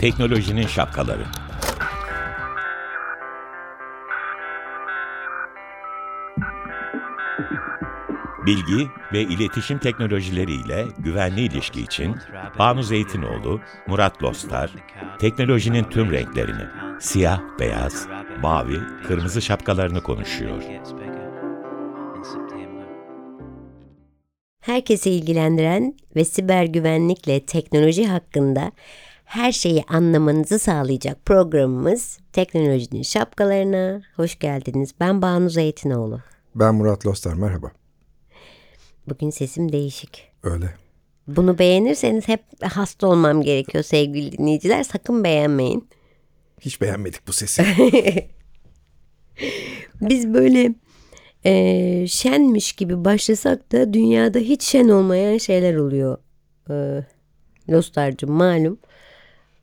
Teknolojinin şapkaları. Bilgi ve iletişim teknolojileriyle güvenli ilişki için Banu Zeytinoğlu, Murat Lostar, teknolojinin tüm renklerini, siyah, beyaz, mavi, kırmızı şapkalarını konuşuyor. Herkesi ilgilendiren ve siber güvenlikle teknoloji hakkında her şeyi anlamanızı sağlayacak programımız Teknolojinin Şapkalarına hoş geldiniz. Ben Banu Zeytinoğlu. Ben Murat Lostar, merhaba. Bugün sesim değişik. Öyle. Bunu beğenirseniz hep hasta olmam gerekiyor sevgili dinleyiciler. Sakın beğenmeyin. Hiç beğenmedik bu sesi. Biz böyle e, şenmiş gibi başlasak da dünyada hiç şen olmayan şeyler oluyor. E, Lostar'cığım malum.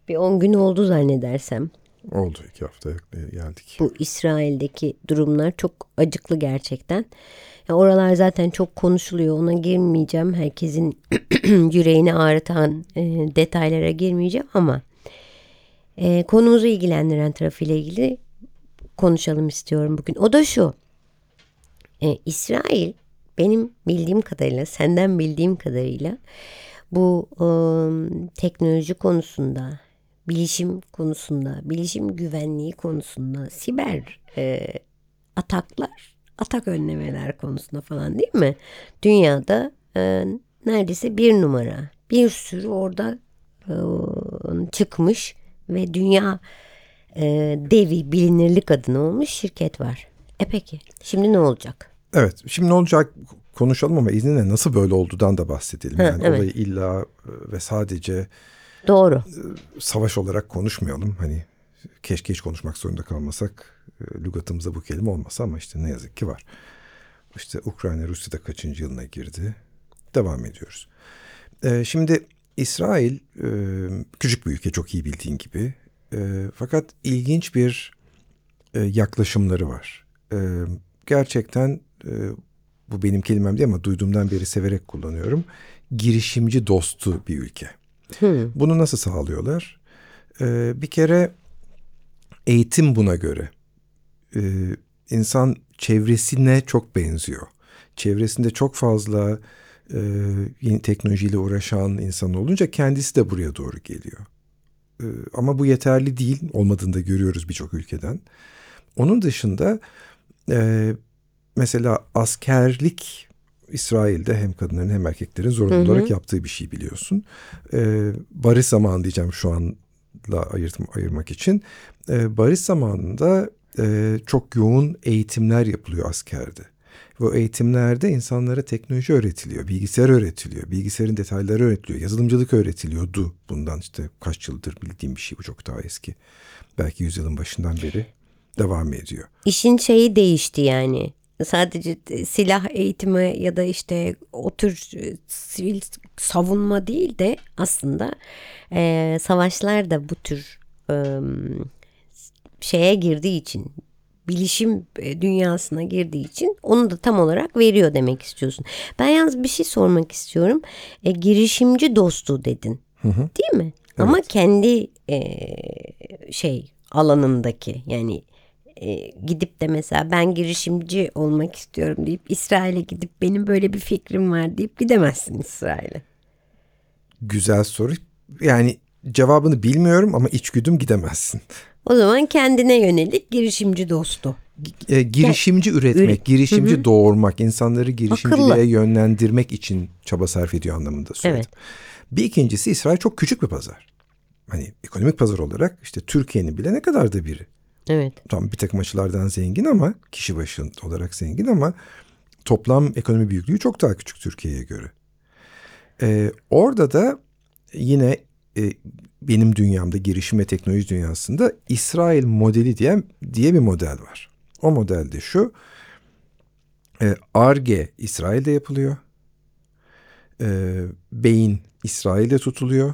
Bir 10 gün oldu zannedersem. Oldu iki hafta geldik. Bu İsrail'deki durumlar çok acıklı gerçekten. Ya oralar zaten çok konuşuluyor ona girmeyeceğim. Herkesin yüreğini ağrıtan e, detaylara girmeyeceğim ama e, konumuzu ilgilendiren tarafıyla ilgili konuşalım istiyorum bugün. O da şu. E, İsrail benim bildiğim kadarıyla senden bildiğim kadarıyla bu e, teknoloji konusunda bilişim konusunda, bilişim güvenliği konusunda, siber e, ataklar, atak önlemeler konusunda falan değil mi? Dünyada e, neredeyse bir numara. Bir sürü orada e, çıkmış ve dünya e, devi bilinirlik adına olmuş şirket var. E peki şimdi ne olacak? Evet şimdi ne olacak konuşalım ama izninle nasıl böyle olduğundan da bahsedelim. Ha, yani evet. olayı illa ve sadece Doğru. savaş olarak konuşmayalım. Hani keşke hiç konuşmak zorunda kalmasak lügatımızda bu kelime olmasa ama işte ne yazık ki var. İşte Ukrayna Rusya'da kaçıncı yılına girdi. Devam ediyoruz. Ee, şimdi İsrail e, küçük bir ülke çok iyi bildiğin gibi. E, fakat ilginç bir e, yaklaşımları var. E, gerçekten e, bu benim kelimem değil ama duyduğumdan beri severek kullanıyorum. Girişimci dostu bir ülke. Hmm. Bunu nasıl sağlıyorlar? Ee, bir kere eğitim buna göre. Ee, insan çevresine çok benziyor. Çevresinde çok fazla e, yeni teknolojiyle uğraşan insan olunca kendisi de buraya doğru geliyor. Ee, ama bu yeterli değil. Olmadığını da görüyoruz birçok ülkeden. Onun dışında e, mesela askerlik İsrail'de hem kadınların hem erkeklerin zorunlu Hı hı. olarak yaptığı bir şey biliyorsun. Ee, barış zamanı diyeceğim şu anla ayırt, ayırmak için. Ee, barış zamanında e, çok yoğun eğitimler yapılıyor askerde. O eğitimlerde insanlara teknoloji öğretiliyor, bilgisayar öğretiliyor, bilgisayarın detayları öğretiliyor, yazılımcılık öğretiliyordu. Bundan işte kaç yıldır bildiğim bir şey bu çok daha eski. Belki yüzyılın başından beri devam ediyor. İşin şeyi değişti yani. Sadece silah eğitimi ya da işte o tür e, sivil savunma değil de aslında e, savaşlar da bu tür e, şeye girdiği için bilişim e, dünyasına girdiği için onu da tam olarak veriyor demek istiyorsun. Ben yalnız bir şey sormak istiyorum. E, girişimci dostu dedin. Hı hı. Değil mi? Ama kendi e, şey alanındaki yani e, gidip de mesela ben girişimci olmak istiyorum deyip İsrail'e gidip benim böyle bir fikrim var deyip gidemezsin İsrail'e. Güzel soru. Yani cevabını bilmiyorum ama içgüdüm gidemezsin. O zaman kendine yönelik girişimci dostu. E, girişimci üretmek, üret- girişimci doğurmak, insanları girişimciliğe Akıllı. yönlendirmek için çaba sarf ediyor anlamında söyledim. Evet. Bir ikincisi İsrail çok küçük bir pazar. Hani ekonomik pazar olarak işte Türkiye'nin bile ne kadar da biri. Evet. Tam bir takım açılardan zengin ama kişi başı olarak zengin ama toplam ekonomi büyüklüğü çok daha küçük Türkiye'ye göre. Ee, orada da yine e, benim dünyamda girişim ve teknoloji dünyasında İsrail modeli diye, diye bir model var. O modelde şu e, ARGE İsrail'de yapılıyor. E, beyin İsrail'de tutuluyor.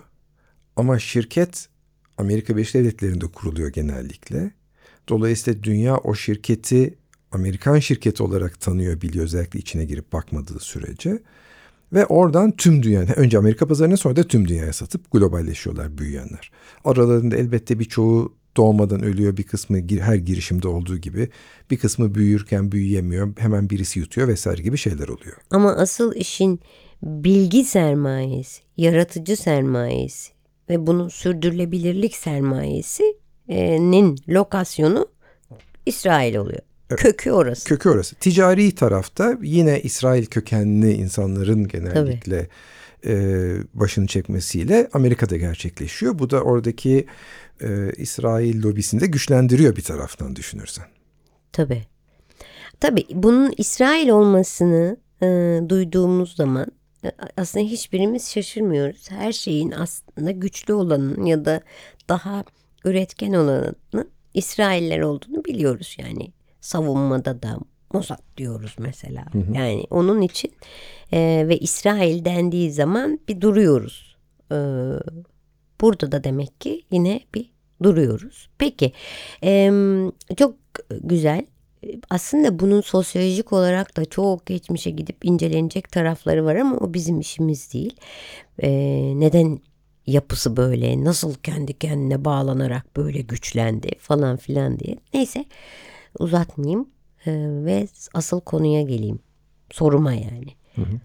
Ama şirket Amerika Birleşik Devletleri'nde kuruluyor genellikle. Dolayısıyla dünya o şirketi Amerikan şirketi olarak tanıyor, biliyor özellikle içine girip bakmadığı sürece. Ve oradan tüm dünya, önce Amerika pazarına sonra da tüm dünyaya satıp globalleşiyorlar büyüyenler. Aralarında elbette birçoğu doğmadan ölüyor bir kısmı her girişimde olduğu gibi bir kısmı büyürken büyüyemiyor hemen birisi yutuyor vesaire gibi şeyler oluyor. Ama asıl işin bilgi sermayesi, yaratıcı sermayesi ve bunun sürdürülebilirlik sermayesinin lokasyonu İsrail oluyor. Kökü orası. Kökü orası. Ticari tarafta yine İsrail kökenli insanların genellikle e, başını çekmesiyle Amerika'da gerçekleşiyor. Bu da oradaki e, İsrail lobisini de güçlendiriyor bir taraftan düşünürsen. Tabii. Tabii bunun İsrail olmasını e, duyduğumuz zaman e, aslında hiçbirimiz şaşırmıyoruz. Her şeyin aslında güçlü olanın ya da daha üretken olanın İsrailler olduğunu biliyoruz yani savunmada da Mossad diyoruz mesela. Hı hı. Yani onun için e, ve İsrail dendiği zaman bir duruyoruz. E, burada da demek ki yine bir duruyoruz. Peki e, çok güzel. Aslında bunun sosyolojik olarak da çok geçmişe gidip incelenecek tarafları var ama o bizim işimiz değil. E, neden yapısı böyle, nasıl kendi kendine bağlanarak böyle güçlendi falan filan diye. Neyse uzatmayayım e, ve asıl konuya geleyim. Soruma yani. Hı hı.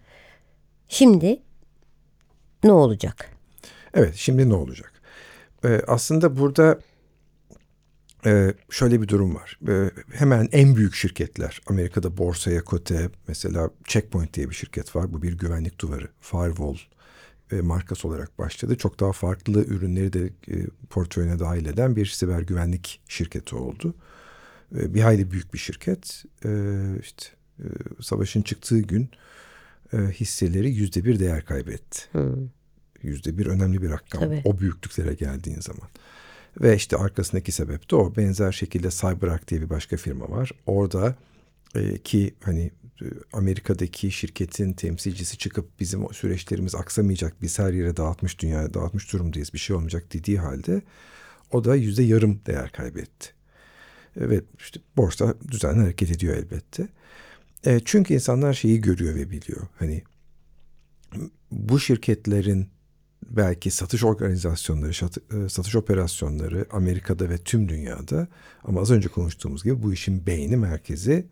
Şimdi ne olacak? Evet şimdi ne olacak? Ee, aslında burada e, şöyle bir durum var. E, hemen en büyük şirketler Amerika'da borsaya kote mesela Checkpoint diye bir şirket var. Bu bir güvenlik duvarı. Firewall e, markası olarak başladı. Çok daha farklı ürünleri de e, portföyüne dahil eden bir siber güvenlik şirketi oldu. E, bir hayli büyük bir şirket. E, işte e, savaşın çıktığı gün hisseleri yüzde bir değer kaybetti. Yüzde bir önemli bir rakam. Tabii. O büyüklüklere geldiğin zaman. Ve işte arkasındaki sebep de o. Benzer şekilde CyberArk diye bir başka firma var. Orada ki hani Amerika'daki şirketin temsilcisi çıkıp bizim süreçlerimiz aksamayacak biz her yere dağıtmış dünyaya dağıtmış durumdayız bir şey olmayacak dediği halde o da yüzde yarım değer kaybetti ve işte borsa düzenli hareket ediyor elbette. E, çünkü insanlar şeyi görüyor ve biliyor. Hani bu şirketlerin belki satış organizasyonları, e, satış operasyonları Amerika'da ve tüm dünyada ama az önce konuştuğumuz gibi bu işin beyni merkezi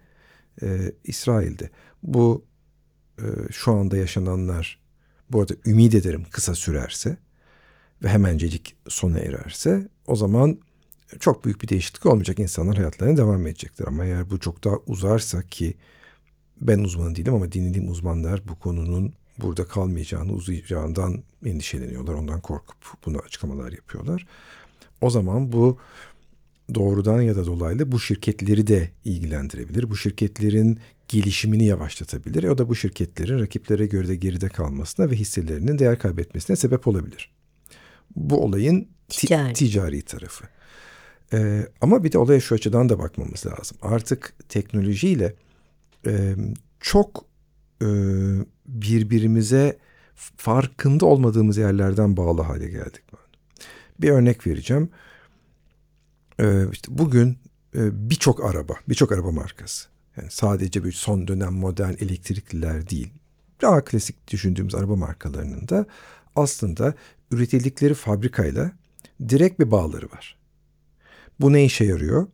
e, İsrail'de. Bu e, şu anda yaşananlar bu arada ümit ederim kısa sürerse ve hemencecik sona ererse o zaman çok büyük bir değişiklik olmayacak. İnsanlar hayatlarına devam edecekler. Ama eğer bu çok daha uzarsa ki ben uzman değilim ama dinlediğim uzmanlar bu konunun burada kalmayacağını, uzayacağından endişeleniyorlar. Ondan korkup bunu açıklamalar yapıyorlar. O zaman bu doğrudan ya da dolaylı bu şirketleri de ilgilendirebilir. Bu şirketlerin gelişimini yavaşlatabilir. O da bu şirketlerin rakiplere göre de geride kalmasına ve hisselerinin değer kaybetmesine sebep olabilir. Bu olayın ticari, ticari tarafı. E, ama bir de olaya şu açıdan da bakmamız lazım. Artık teknolojiyle e, çok e, birbirimize farkında olmadığımız yerlerden bağlı hale geldik. Bir örnek vereceğim. E, işte bugün e, birçok araba, birçok araba markası. Yani sadece bir son dönem modern elektrikliler değil. Daha klasik düşündüğümüz araba markalarının da aslında üretildikleri fabrikayla direkt bir bağları var. Bu ne işe yarıyor?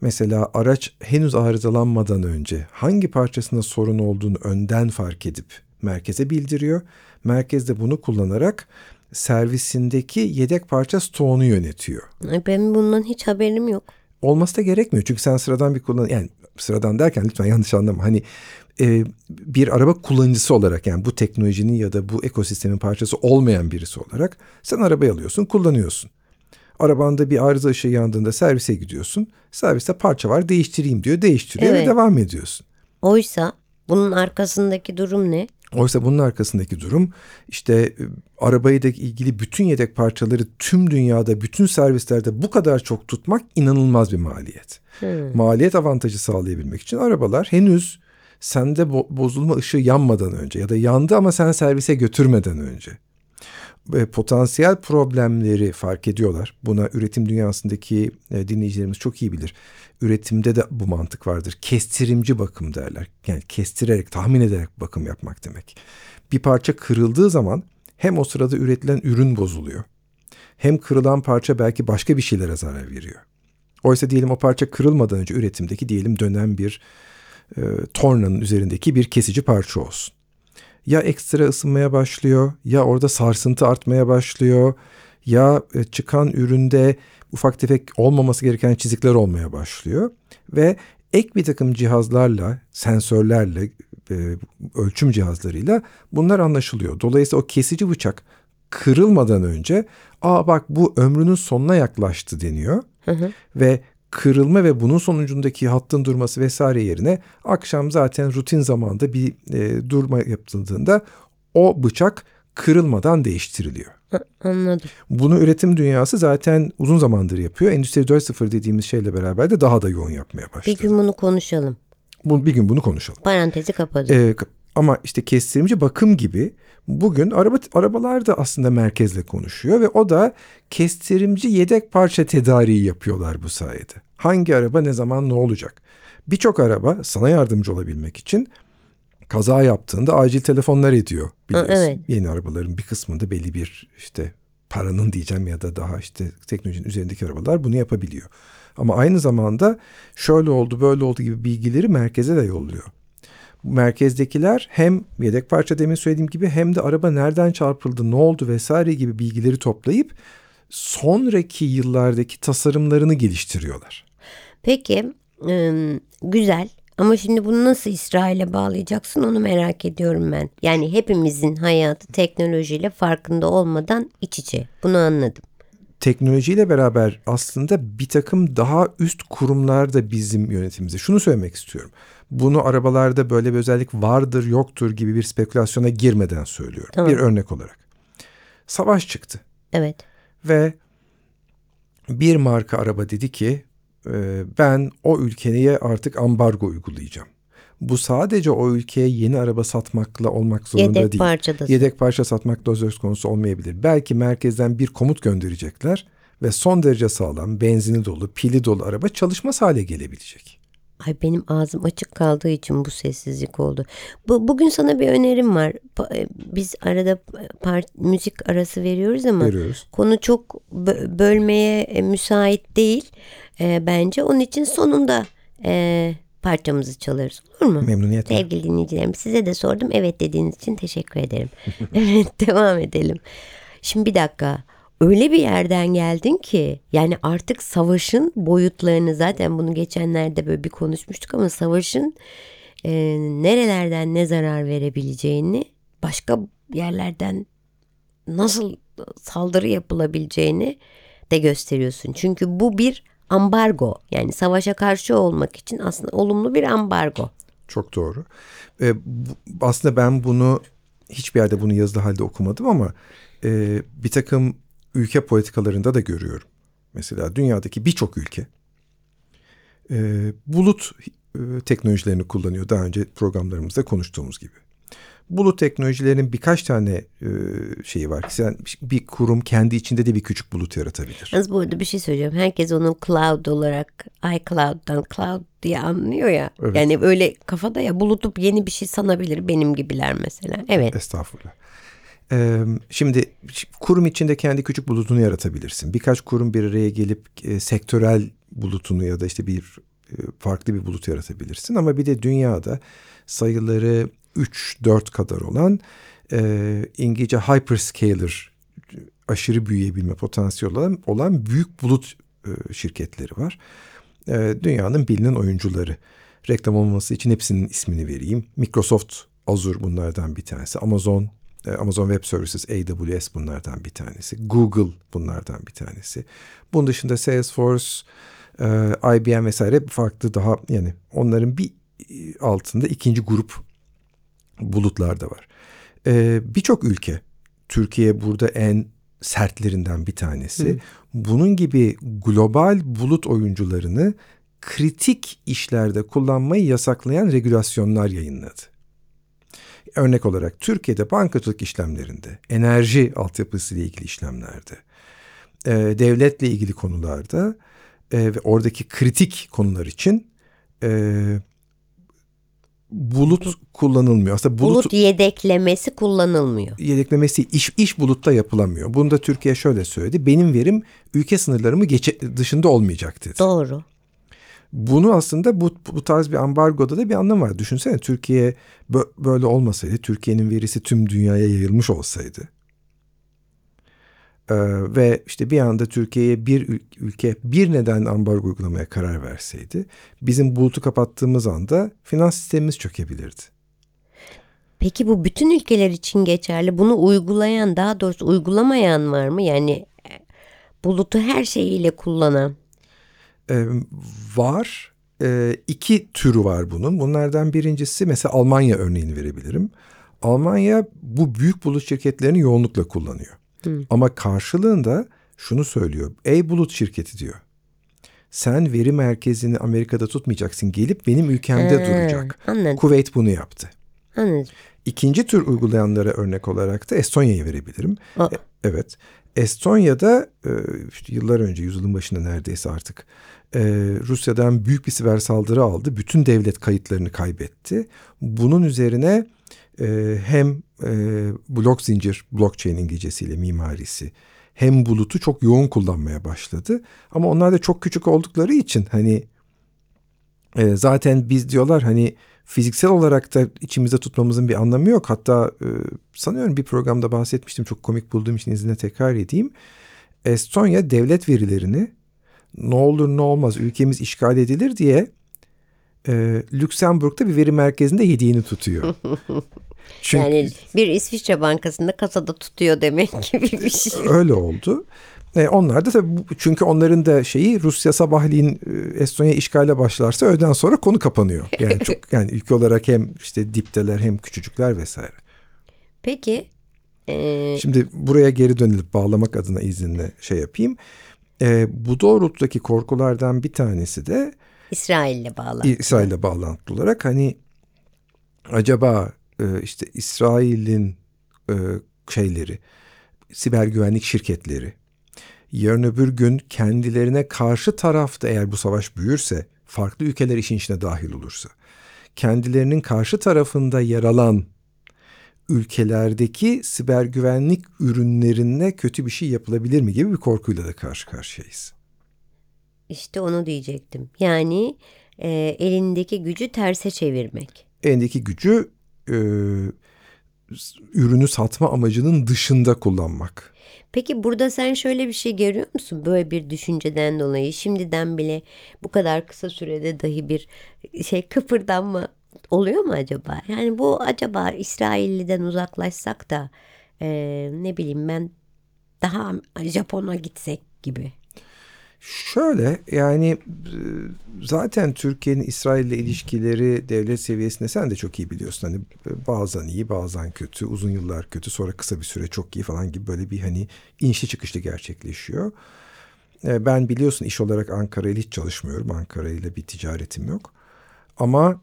Mesela araç henüz arızalanmadan önce hangi parçasında sorun olduğunu önden fark edip merkeze bildiriyor. Merkez de bunu kullanarak servisindeki yedek parça stoğunu yönetiyor. Ben bundan hiç haberim yok. Olması da gerekmiyor çünkü sen sıradan bir kullan yani sıradan derken lütfen yanlış anlama. Hani e, bir araba kullanıcısı olarak yani bu teknolojinin ya da bu ekosistemin parçası olmayan birisi olarak sen arabayı alıyorsun, kullanıyorsun. Arabanda bir arıza ışığı yandığında servise gidiyorsun. Serviste parça var değiştireyim diyor. Değiştiriyor evet. ve devam ediyorsun. Oysa bunun arkasındaki durum ne? Oysa bunun arkasındaki durum işte e, arabayı da ilgili bütün yedek parçaları tüm dünyada bütün servislerde bu kadar çok tutmak inanılmaz bir maliyet. Hmm. Maliyet avantajı sağlayabilmek için arabalar henüz sende bo- bozulma ışığı yanmadan önce ya da yandı ama sen servise götürmeden önce potansiyel problemleri fark ediyorlar. Buna üretim dünyasındaki e, dinleyicilerimiz çok iyi bilir. Üretimde de bu mantık vardır. Kestirimci bakım derler. Yani kestirerek, tahmin ederek bakım yapmak demek. Bir parça kırıldığı zaman hem o sırada üretilen ürün bozuluyor. Hem kırılan parça belki başka bir şeylere zarar veriyor. Oysa diyelim o parça kırılmadan önce üretimdeki diyelim dönen bir e, tornanın üzerindeki bir kesici parça olsun ya ekstra ısınmaya başlıyor ya orada sarsıntı artmaya başlıyor ya e, çıkan üründe ufak tefek olmaması gereken çizikler olmaya başlıyor ve ek bir takım cihazlarla, sensörlerle, e, ölçüm cihazlarıyla bunlar anlaşılıyor. Dolayısıyla o kesici bıçak kırılmadan önce aa bak bu ömrünün sonuna yaklaştı deniyor. Hı hı. Ve kırılma ve bunun sonucundaki hattın durması vesaire yerine akşam zaten rutin zamanda bir e, durma yapıldığında o bıçak kırılmadan değiştiriliyor. Anladım. Bunu üretim dünyası zaten uzun zamandır yapıyor. Endüstri 4.0 dediğimiz şeyle beraber de daha da yoğun yapmaya başladı. Bir gün bunu konuşalım. Bu, bir gün bunu konuşalım. Parantezi kapadım. Ee, ama işte kestirimci bakım gibi bugün araba arabalar da aslında merkezle konuşuyor ve o da kestirimci yedek parça tedariği yapıyorlar bu sayede. Hangi araba ne zaman ne olacak? Birçok araba sana yardımcı olabilmek için kaza yaptığında acil telefonlar ediyor biliyorsun. Evet. Yeni arabaların bir kısmında belli bir işte paranın diyeceğim ya da daha işte teknolojinin üzerindeki arabalar bunu yapabiliyor. Ama aynı zamanda şöyle oldu böyle oldu gibi bilgileri merkeze de yolluyor merkezdekiler hem yedek parça demin söylediğim gibi hem de araba nereden çarpıldı, ne oldu vesaire gibi bilgileri toplayıp sonraki yıllardaki tasarımlarını geliştiriyorlar. Peki güzel ama şimdi bunu nasıl İsrail'e bağlayacaksın onu merak ediyorum ben. Yani hepimizin hayatı teknolojiyle farkında olmadan iç içe. Bunu anladım teknolojiyle beraber aslında bir takım daha üst kurumlar da bizim yönetimimizde. Şunu söylemek istiyorum. Bunu arabalarda böyle bir özellik vardır yoktur gibi bir spekülasyona girmeden söylüyorum. Tamam. Bir örnek olarak. Savaş çıktı. Evet. Ve bir marka araba dedi ki e, ben o ülkeye artık ambargo uygulayacağım. Bu sadece o ülkeye yeni araba satmakla olmak zorunda Yedek değil. Parçada. Yedek parça satmakla söz konusu olmayabilir. Belki merkezden bir komut gönderecekler ve son derece sağlam, benzini dolu, pili dolu araba çalışmaz hale gelebilecek. Ay benim ağzım açık kaldığı için bu sessizlik oldu. Bu, bugün sana bir önerim var. E, biz arada part, müzik arası veriyoruz ama veriyoruz. konu çok bölmeye e, müsait değil e, bence. Onun için sonunda e, parçamızı çalarız olur mu? Memnuniyetle. Sevgili dinleyicilerim size de sordum. Evet dediğiniz için teşekkür ederim. evet devam edelim. Şimdi bir dakika. Öyle bir yerden geldin ki yani artık savaşın boyutlarını zaten bunu geçenlerde böyle bir konuşmuştuk ama savaşın e, nerelerden ne zarar verebileceğini başka yerlerden nasıl saldırı yapılabileceğini de gösteriyorsun. Çünkü bu bir ambargo yani savaşa karşı olmak için aslında olumlu bir ambargo. Çok doğru. Ee, aslında ben bunu hiçbir yerde bunu yazılı halde okumadım ama e, bir takım ülke politikalarında da görüyorum. Mesela dünyadaki birçok ülke e, bulut e, teknolojilerini kullanıyor. Daha önce programlarımızda konuştuğumuz gibi bulut teknolojilerinin birkaç tane e, şeyi var. Sen bir kurum kendi içinde de bir küçük bulut yaratabilir. Yalnız bu arada bir şey söyleyeceğim. Herkes onun cloud olarak iCloud'dan cloud diye anlıyor ya. Evet. Yani öyle kafada ya bulutup yeni bir şey sanabilir benim gibiler mesela. Evet. Estağfurullah. Ee, şimdi kurum içinde kendi küçük bulutunu yaratabilirsin. Birkaç kurum bir araya gelip e, sektörel bulutunu ya da işte bir e, farklı bir bulut yaratabilirsin. Ama bir de dünyada sayıları 3-4 kadar olan e, İngilizce hyperscaler aşırı büyüyebilme potansiyeli olan, büyük bulut e, şirketleri var. E, dünyanın bilinen oyuncuları. Reklam olması için hepsinin ismini vereyim. Microsoft Azure bunlardan bir tanesi. Amazon e, Amazon Web Services AWS bunlardan bir tanesi. Google bunlardan bir tanesi. Bunun dışında Salesforce, e, IBM vesaire farklı daha yani onların bir e, altında ikinci grup bulutlar da var. Ee, Birçok ülke, Türkiye burada en sertlerinden bir tanesi. Hı. Bunun gibi global bulut oyuncularını kritik işlerde kullanmayı yasaklayan regülasyonlar yayınladı. Örnek olarak Türkiye'de bankacılık işlemlerinde, enerji altyapısı ile ilgili işlemlerde, e, devletle ilgili konularda e, ve oradaki kritik konular için e, bulut kullanılmıyor. Aslında bulut, Bulut yedeklemesi kullanılmıyor. yedeklemesi iş, iş bulutta yapılamıyor. Bunu da Türkiye şöyle söyledi. Benim verim ülke sınırlarımı geçe, dışında olmayacak dedi. Doğru. Bunu aslında bu, bu tarz bir ambargoda da bir anlam var. Düşünsene Türkiye bö- böyle olmasaydı, Türkiye'nin verisi tüm dünyaya yayılmış olsaydı. Ee, ve işte bir anda Türkiye'ye bir ül- ülke bir neden ambargo uygulamaya karar verseydi, bizim bulutu kapattığımız anda finans sistemimiz çökebilirdi. Peki bu bütün ülkeler için geçerli. Bunu uygulayan daha doğrusu uygulamayan var mı? Yani e, bulutu her şeyiyle kullanan. Ee, var. Ee, iki türü var bunun. Bunlardan birincisi mesela Almanya örneğini verebilirim. Almanya bu büyük bulut şirketlerini yoğunlukla kullanıyor. Ama karşılığında şunu söylüyor. Ey bulut şirketi diyor. Sen veri merkezini Amerika'da tutmayacaksın. Gelip benim ülkemde Ha, duracak. anladım. Kuveyt bunu yaptı. Anladım. İkinci tür uygulayanlara örnek olarak da Estonya'yı verebilirim. Aa. E, Evet. Estonya'da e, işte yıllar önce yüzyılın başında neredeyse artık e, Rusya'dan büyük bir siber saldırı aldı. Bütün devlet kayıtlarını kaybetti. Bunun üzerine e, hem e, blok zincir, blockchain İngilizcesiyle mimarisi hem bulutu çok yoğun kullanmaya başladı. Ama onlar da çok küçük oldukları için hani e, zaten biz diyorlar hani fiziksel olarak da içimizde tutmamızın bir anlamı yok. Hatta e, sanıyorum bir programda bahsetmiştim çok komik bulduğum için izninle tekrar edeyim. Estonya devlet verilerini ne olur ne olmaz ülkemiz işgal edilir diye e, Lüksemburg'da bir veri merkezinde yediğini tutuyor. Çünkü Yani bir İsviçre bankasında kasada tutuyor demek gibi bir şey. öyle oldu. E, onlar da tabii çünkü onların da şeyi Rusya sabahleyin e, Estonya işgale başlarsa öğleden sonra konu kapanıyor. Yani çok yani ülke olarak hem işte dipteler hem küçücükler vesaire. Peki e, Şimdi buraya geri dönülüp bağlamak adına izinle şey yapayım. E, bu doğrultudaki korkulardan bir tanesi de İsrail'le bağlı. İsrail'le bağlantılı olarak hani acaba e, işte İsrail'in e, şeyleri, siber güvenlik şirketleri yarın öbür gün kendilerine karşı tarafta eğer bu savaş büyürse, farklı ülkeler işin içine dahil olursa, kendilerinin karşı tarafında yer alan ülkelerdeki siber güvenlik ürünlerine kötü bir şey yapılabilir mi gibi bir korkuyla da karşı karşıyayız. İşte onu diyecektim. Yani e, elindeki gücü terse çevirmek. elindeki gücü e, ürünü satma amacının dışında kullanmak. Peki burada sen şöyle bir şey görüyor musun? Böyle bir düşünceden dolayı şimdiden bile bu kadar kısa sürede dahi bir şey kıpırdanma oluyor mu acaba? Yani bu acaba İsrailli'den uzaklaşsak da e, ne bileyim ben daha Japon'a gitsek gibi. Şöyle yani e, zaten Türkiye'nin İsrail'le ilişkileri devlet seviyesinde sen de çok iyi biliyorsun. Hani bazen iyi bazen kötü uzun yıllar kötü sonra kısa bir süre çok iyi falan gibi böyle bir hani inişli çıkışlı gerçekleşiyor. E, Ben biliyorsun iş olarak Ankara ile hiç çalışmıyorum. Ankara ile bir ticaretim yok. Ama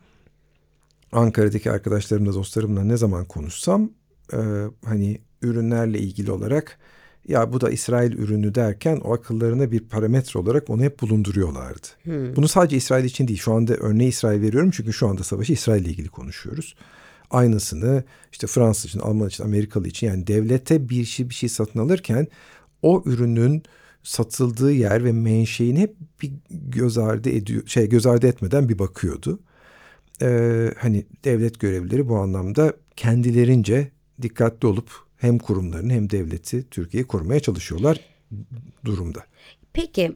Ankara'daki arkadaşlarımla dostlarımla ne zaman konuşsam e, hani ürünlerle ilgili olarak ya bu da İsrail ürünü derken o akıllarına bir parametre olarak onu hep bulunduruyorlardı. Bunu sadece İsrail için değil şu anda örneği İsrail veriyorum çünkü şu anda savaşı İsrail ile ilgili konuşuyoruz. Aynısını işte Fransız için, Alman için, Amerikalı için yani devlete bir şey bir şey satın alırken o ürünün satıldığı yer ve menşeini hep bir göz ardı ediyor şey göz ardı etmeden bir bakıyordu. Ee, hani devlet görevlileri bu anlamda kendilerince dikkatli olup hem kurumlarını hem devleti Türkiye'yi korumaya çalışıyorlar durumda. Peki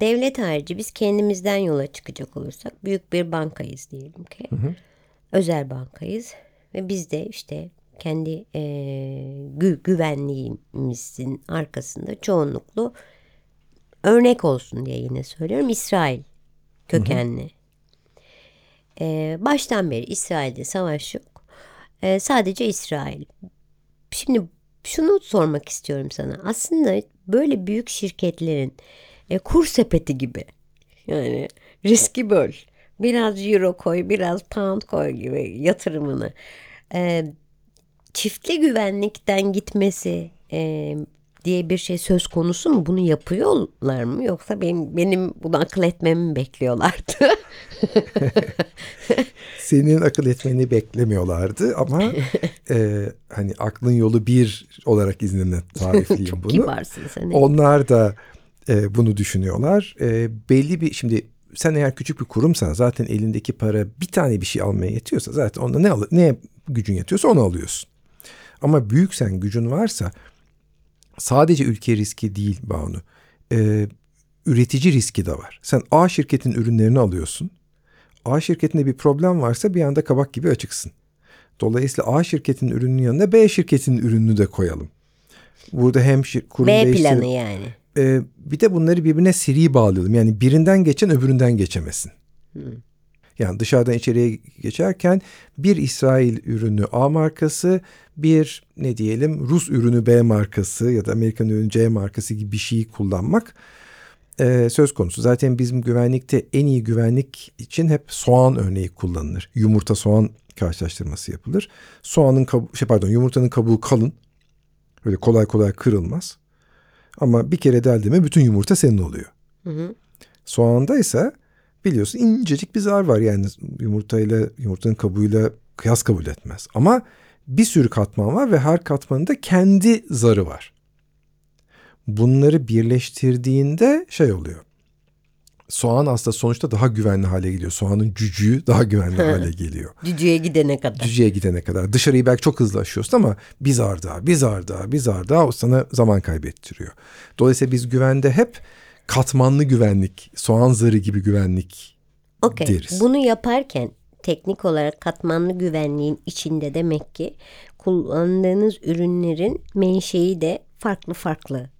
devlet harici biz kendimizden yola çıkacak olursak büyük bir bankayız diyelim ki. Özel bankayız ve biz de işte kendi e, gü- güvenliğimizin arkasında çoğunluklu örnek olsun diye yine söylüyorum İsrail kökenli. E, baştan beri İsrail'de savaş yok. E, sadece İsrail. Şimdi şunu sormak istiyorum sana. Aslında böyle büyük şirketlerin e, kur sepeti gibi yani riski böl. Biraz euro koy, biraz pound koy gibi yatırımını. e, çiftli güvenlikten gitmesi e, diye bir şey söz konusu mu? Bunu yapıyorlar mı? Yoksa benim, benim bunu akıl etmemi bekliyorlardı. Senin akıl etmeni beklemiyorlardı ama e, hani aklın yolu bir olarak iznine tarifleyeyim Çok bunu. kibarsın sen. Onlar da e, bunu düşünüyorlar. E, belli bir şimdi sen eğer küçük bir kurumsan zaten elindeki para bir tane bir şey almaya yetiyorsa zaten onda ne al ne gücün yetiyorsa onu alıyorsun. Ama büyüksen gücün varsa sadece ülke riski değil Banu. E, üretici riski de var. Sen A şirketin ürünlerini alıyorsun. A şirketinde bir problem varsa bir anda kabak gibi açıksın. Dolayısıyla A şirketin ürününün yanına B şirketin ürününü de koyalım. Burada hem şir- kurum B planı yani. Ee, bir de bunları birbirine seri bağlayalım. Yani birinden geçen öbüründen geçemesin. Yani dışarıdan içeriye geçerken bir İsrail ürünü A markası, bir ne diyelim Rus ürünü B markası ya da Amerikan ürünü C markası gibi bir şeyi kullanmak e, söz konusu. Zaten bizim güvenlikte en iyi güvenlik için hep soğan örneği kullanılır. Yumurta soğan karşılaştırması yapılır. Soğanın kabuğu, şey pardon yumurtanın kabuğu kalın. Öyle kolay kolay kırılmaz. Ama bir kere deldi mi bütün yumurta senin oluyor. Hı hı. Soğanda ise biliyorsun incecik bir zar var yani yumurtayla yumurtanın kabuğuyla kıyas kabul etmez. Ama bir sürü katman var ve her katmanın da kendi zarı var. Bunları birleştirdiğinde şey oluyor. Soğan aslında sonuçta daha güvenli hale geliyor. Soğanın cücüğü daha güvenli hale geliyor. Cücüye gidene kadar. Cücüğe gidene kadar. Dışarıyı belki çok hızlı aşıyorsun ama bir zar daha, bir zar daha o sana zaman kaybettiriyor. Dolayısıyla biz güvende hep katmanlı güvenlik, soğan zarı gibi güvenlik Okey. deriz. Bunu yaparken teknik olarak katmanlı güvenliğin içinde demek ki kullandığınız ürünlerin menşei de farklı farklı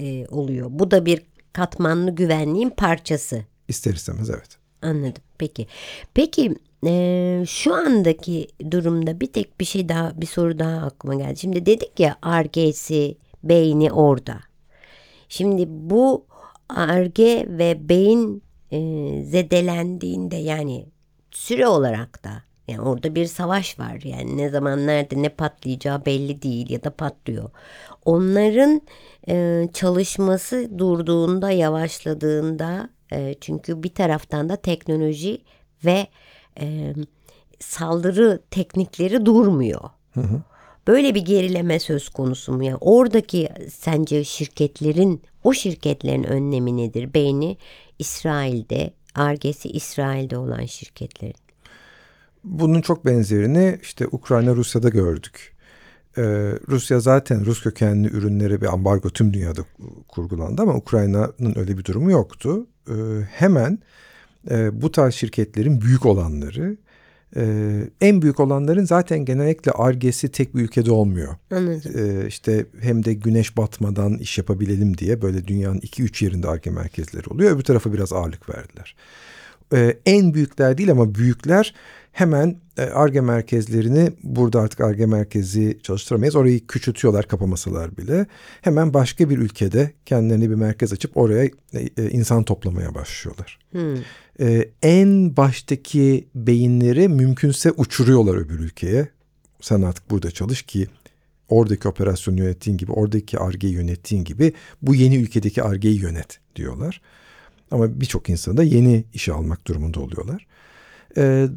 e, oluyor. Bu da bir katmanlı güvenliğin parçası. İster istemez evet. Anladım. Peki. Peki e, şu andaki durumda bir tek bir şey daha bir soru daha aklıma geldi. Şimdi dedik ya argesi beyni orada. Şimdi bu arge ve beyin e, zedelendiğinde yani süre olarak da yani orada bir savaş var. Yani ne zaman nerede ne patlayacağı belli değil ya da patlıyor. Onların e, çalışması durduğunda, yavaşladığında e, çünkü bir taraftan da teknoloji ve e, saldırı teknikleri durmuyor. Böyle bir gerileme söz konusu mu? Yani oradaki sence şirketlerin, o şirketlerin önlemi nedir? Beyni İsrail'de, argesi İsrail'de olan şirketlerin. Bunun çok benzerini işte Ukrayna Rusya'da gördük. Ee, Rusya zaten Rus kökenli ürünlere bir ambargo tüm dünyada kurgulandı ama Ukrayna'nın öyle bir durumu yoktu. Ee, hemen e, bu tarz şirketlerin büyük olanları e, en büyük olanların zaten genellikle argesi tek bir ülkede olmuyor. Anladım. Ee, işte hem de güneş batmadan iş yapabilelim diye böyle dünyanın 2-3 yerinde arge merkezleri oluyor. Öbür tarafa biraz ağırlık verdiler. Ee, en büyükler değil ama büyükler hemen e, arge merkezlerini burada artık arge merkezi çalıştıramayız. Orayı küçültüyorlar kapamasalar bile. Hemen başka bir ülkede kendilerine bir merkez açıp oraya e, e, insan toplamaya başlıyorlar. Hmm. En baştaki beyinleri mümkünse uçuruyorlar öbür ülkeye. Sen artık burada çalış ki oradaki operasyonu yönettiğin gibi, oradaki argeyi yönettiğin gibi bu yeni ülkedeki argeyi yönet diyorlar. Ama birçok insanı da yeni işe almak durumunda oluyorlar. Ee,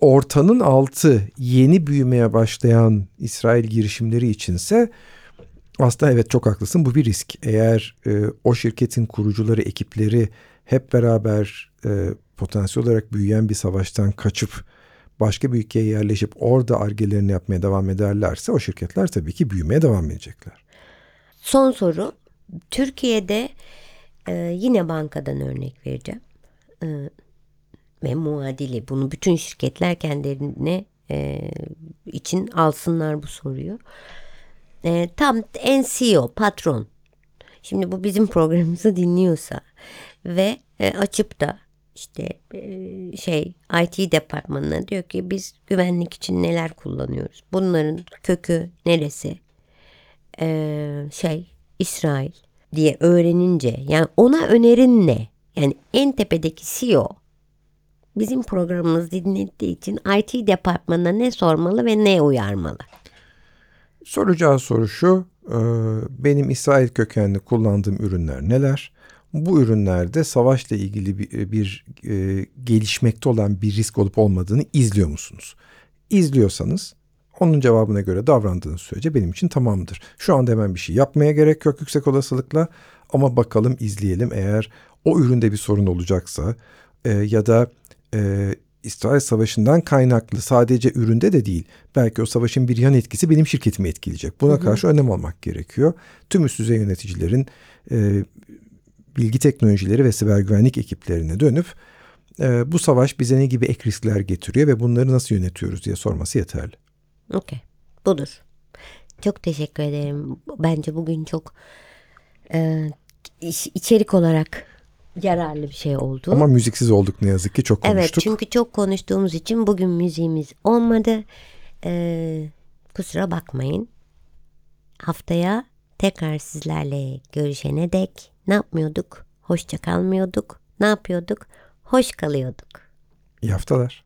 ortanın altı yeni büyümeye başlayan İsrail girişimleri içinse aslında evet çok haklısın bu bir risk. Eğer e, o şirketin kurucuları, ekipleri hep beraber e, potansiyel olarak büyüyen bir savaştan kaçıp başka bir ülkeye yerleşip orada argelerini yapmaya devam ederlerse o şirketler tabii ki büyümeye devam edecekler. Son soru. Türkiye'de e, yine bankadan örnek vereceğim. E, ve muadili. Bunu bütün şirketler kendilerine e, için alsınlar bu soruyu. E, tam en CEO, patron. Şimdi bu bizim programımızı dinliyorsa ve e, açıp da işte e, şey IT departmanına diyor ki biz güvenlik için neler kullanıyoruz? Bunların kökü neresi? E, şey İsrail diye öğrenince yani ona önerin ne? Yani en tepedeki CEO bizim programımızı dinlediği için IT departmanına ne sormalı ve ne uyarmalı? Soracağı soru şu, e, benim İsrail kökenli kullandığım ürünler neler? Bu ürünlerde savaşla ilgili bir, bir e, gelişmekte olan bir risk olup olmadığını izliyor musunuz? İzliyorsanız onun cevabına göre davrandığınız sürece benim için tamamdır. Şu anda hemen bir şey yapmaya gerek yok yüksek olasılıkla ama bakalım izleyelim eğer o üründe bir sorun olacaksa e, ya da e, İsrail Savaşı'ndan kaynaklı sadece üründe de değil. Belki o savaşın bir yan etkisi benim şirketimi etkileyecek. Buna hı hı. karşı önlem almak gerekiyor. Tüm üst düzey yöneticilerin e, bilgi teknolojileri ve siber güvenlik ekiplerine dönüp e, bu savaş bize ne gibi ek riskler getiriyor ve bunları nasıl yönetiyoruz diye sorması yeterli. Okey. Budur. Çok teşekkür ederim. Bence bugün çok e, içerik olarak yararlı bir şey oldu. Ama müziksiz olduk ne yazık ki çok konuştuk. Evet çünkü çok konuştuğumuz için bugün müziğimiz olmadı. Ee, kusura bakmayın. Haftaya tekrar sizlerle görüşene dek ne yapmıyorduk? Hoşça kalmıyorduk. Ne yapıyorduk? Hoş kalıyorduk. İyi haftalar.